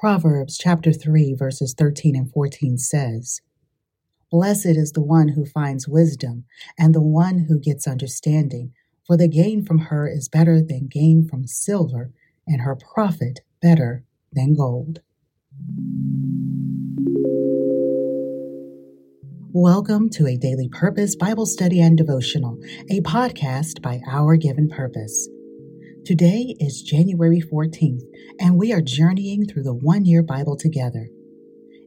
Proverbs chapter 3, verses 13 and 14 says, Blessed is the one who finds wisdom, and the one who gets understanding, for the gain from her is better than gain from silver, and her profit better than gold. Welcome to a Daily Purpose Bible Study and Devotional, a podcast by Our Given Purpose. Today is January 14th, and we are journeying through the one year Bible together.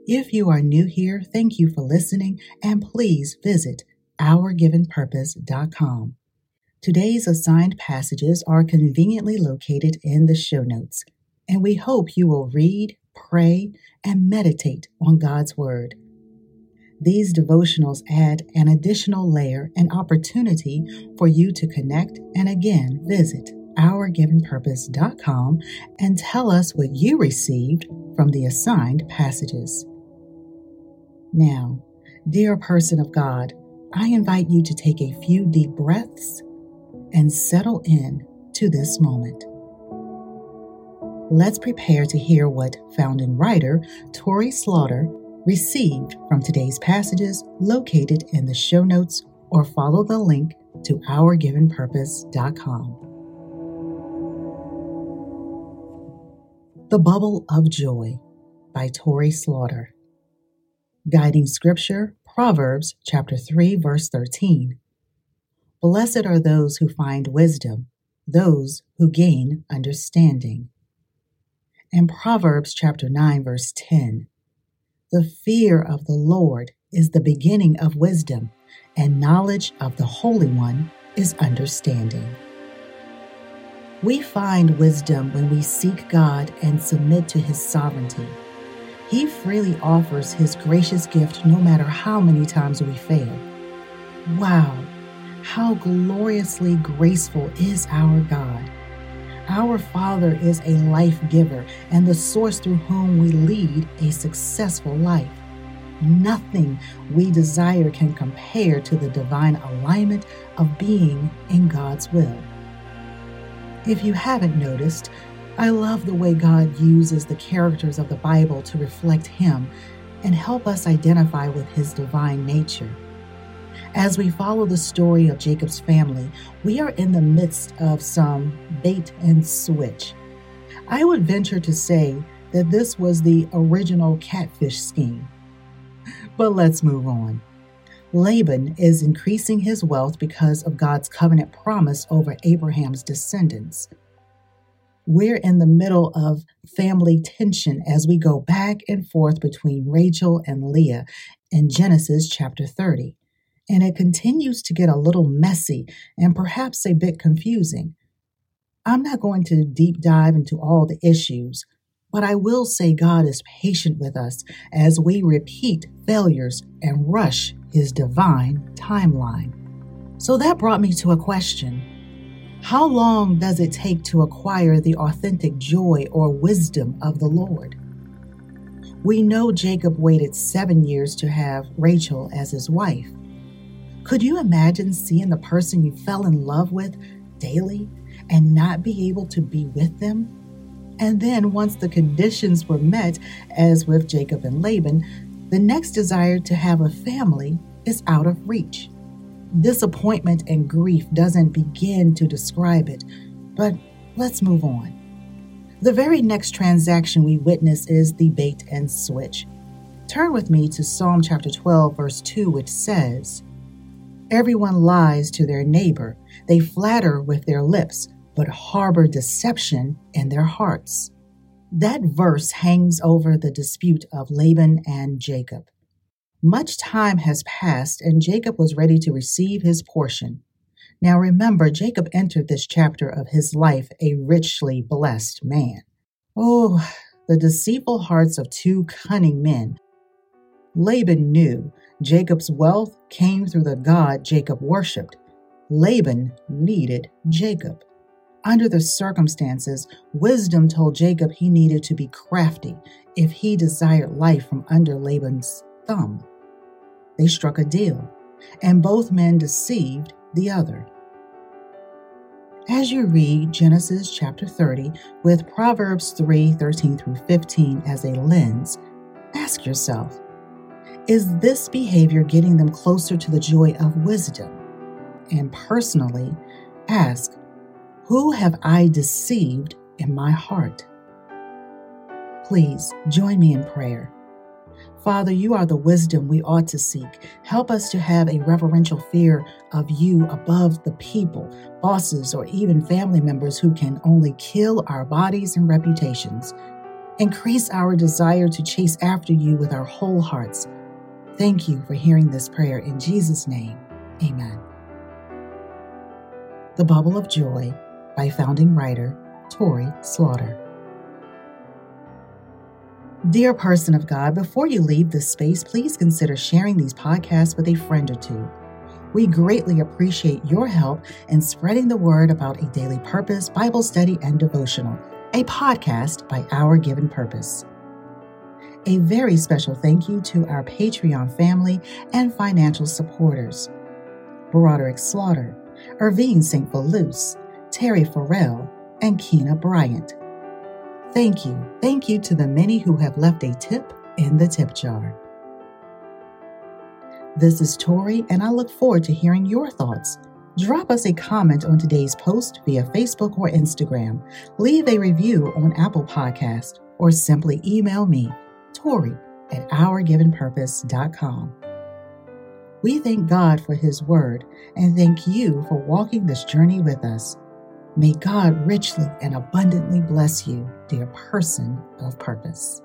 If you are new here, thank you for listening, and please visit ourgivenpurpose.com. Today's assigned passages are conveniently located in the show notes, and we hope you will read, pray, and meditate on God's Word. These devotionals add an additional layer and opportunity for you to connect and again visit ourgivenpurpose.com and tell us what you received from the assigned passages. Now, dear person of God, I invite you to take a few deep breaths and settle in to this moment. Let's prepare to hear what founding writer Tori Slaughter received from today's passages located in the show notes or follow the link to ourgivenpurpose.com. The Bubble of Joy by Tori Slaughter. Guiding Scripture, Proverbs chapter 3, verse 13. Blessed are those who find wisdom, those who gain understanding. And Proverbs chapter 9, verse 10. The fear of the Lord is the beginning of wisdom, and knowledge of the Holy One is understanding. We find wisdom when we seek God and submit to His sovereignty. He freely offers His gracious gift no matter how many times we fail. Wow, how gloriously graceful is our God! Our Father is a life giver and the source through whom we lead a successful life. Nothing we desire can compare to the divine alignment of being in God's will. If you haven't noticed, I love the way God uses the characters of the Bible to reflect Him and help us identify with His divine nature. As we follow the story of Jacob's family, we are in the midst of some bait and switch. I would venture to say that this was the original catfish scheme. But let's move on. Laban is increasing his wealth because of God's covenant promise over Abraham's descendants. We're in the middle of family tension as we go back and forth between Rachel and Leah in Genesis chapter 30 and it continues to get a little messy and perhaps a bit confusing. I'm not going to deep dive into all the issues, but I will say God is patient with us as we repeat failures and rush His divine timeline. So that brought me to a question How long does it take to acquire the authentic joy or wisdom of the Lord? We know Jacob waited seven years to have Rachel as his wife. Could you imagine seeing the person you fell in love with daily and not be able to be with them? And then, once the conditions were met, as with Jacob and Laban, the next desire to have a family is out of reach. Disappointment and grief doesn't begin to describe it, but let's move on. The very next transaction we witness is the bait and switch. Turn with me to Psalm chapter 12, verse 2, which says, Everyone lies to their neighbor. They flatter with their lips, but harbor deception in their hearts. That verse hangs over the dispute of Laban and Jacob. Much time has passed, and Jacob was ready to receive his portion. Now remember, Jacob entered this chapter of his life a richly blessed man. Oh, the deceitful hearts of two cunning men. Laban knew Jacob's wealth came through the God Jacob worshiped. Laban needed Jacob. Under the circumstances, wisdom told Jacob he needed to be crafty if he desired life from under Laban's thumb. They struck a deal, and both men deceived the other. As you read Genesis chapter 30 with Proverbs 3 13 through 15 as a lens, ask yourself Is this behavior getting them closer to the joy of wisdom? And personally, ask Who have I deceived in my heart? Please join me in prayer. Father, you are the wisdom we ought to seek. Help us to have a reverential fear of you above the people, bosses, or even family members who can only kill our bodies and reputations. Increase our desire to chase after you with our whole hearts. Thank you for hearing this prayer in Jesus' name. Amen. The Bubble of Joy by founding writer Tori Slaughter. Dear person of God, before you leave this space, please consider sharing these podcasts with a friend or two. We greatly appreciate your help in spreading the word about a daily purpose, Bible study, and devotional, a podcast by Our Given Purpose. A very special thank you to our Patreon family and financial supporters Broderick Slaughter, Irvine St. Luce, Terry Farrell, and Keena Bryant. Thank you. Thank you to the many who have left a tip in the tip jar. This is Tori, and I look forward to hearing your thoughts. Drop us a comment on today's post via Facebook or Instagram. Leave a review on Apple Podcast, or simply email me, Tori at ourgivenpurpose.com. We thank God for His Word and thank you for walking this journey with us. May God richly and abundantly bless you, dear person of purpose.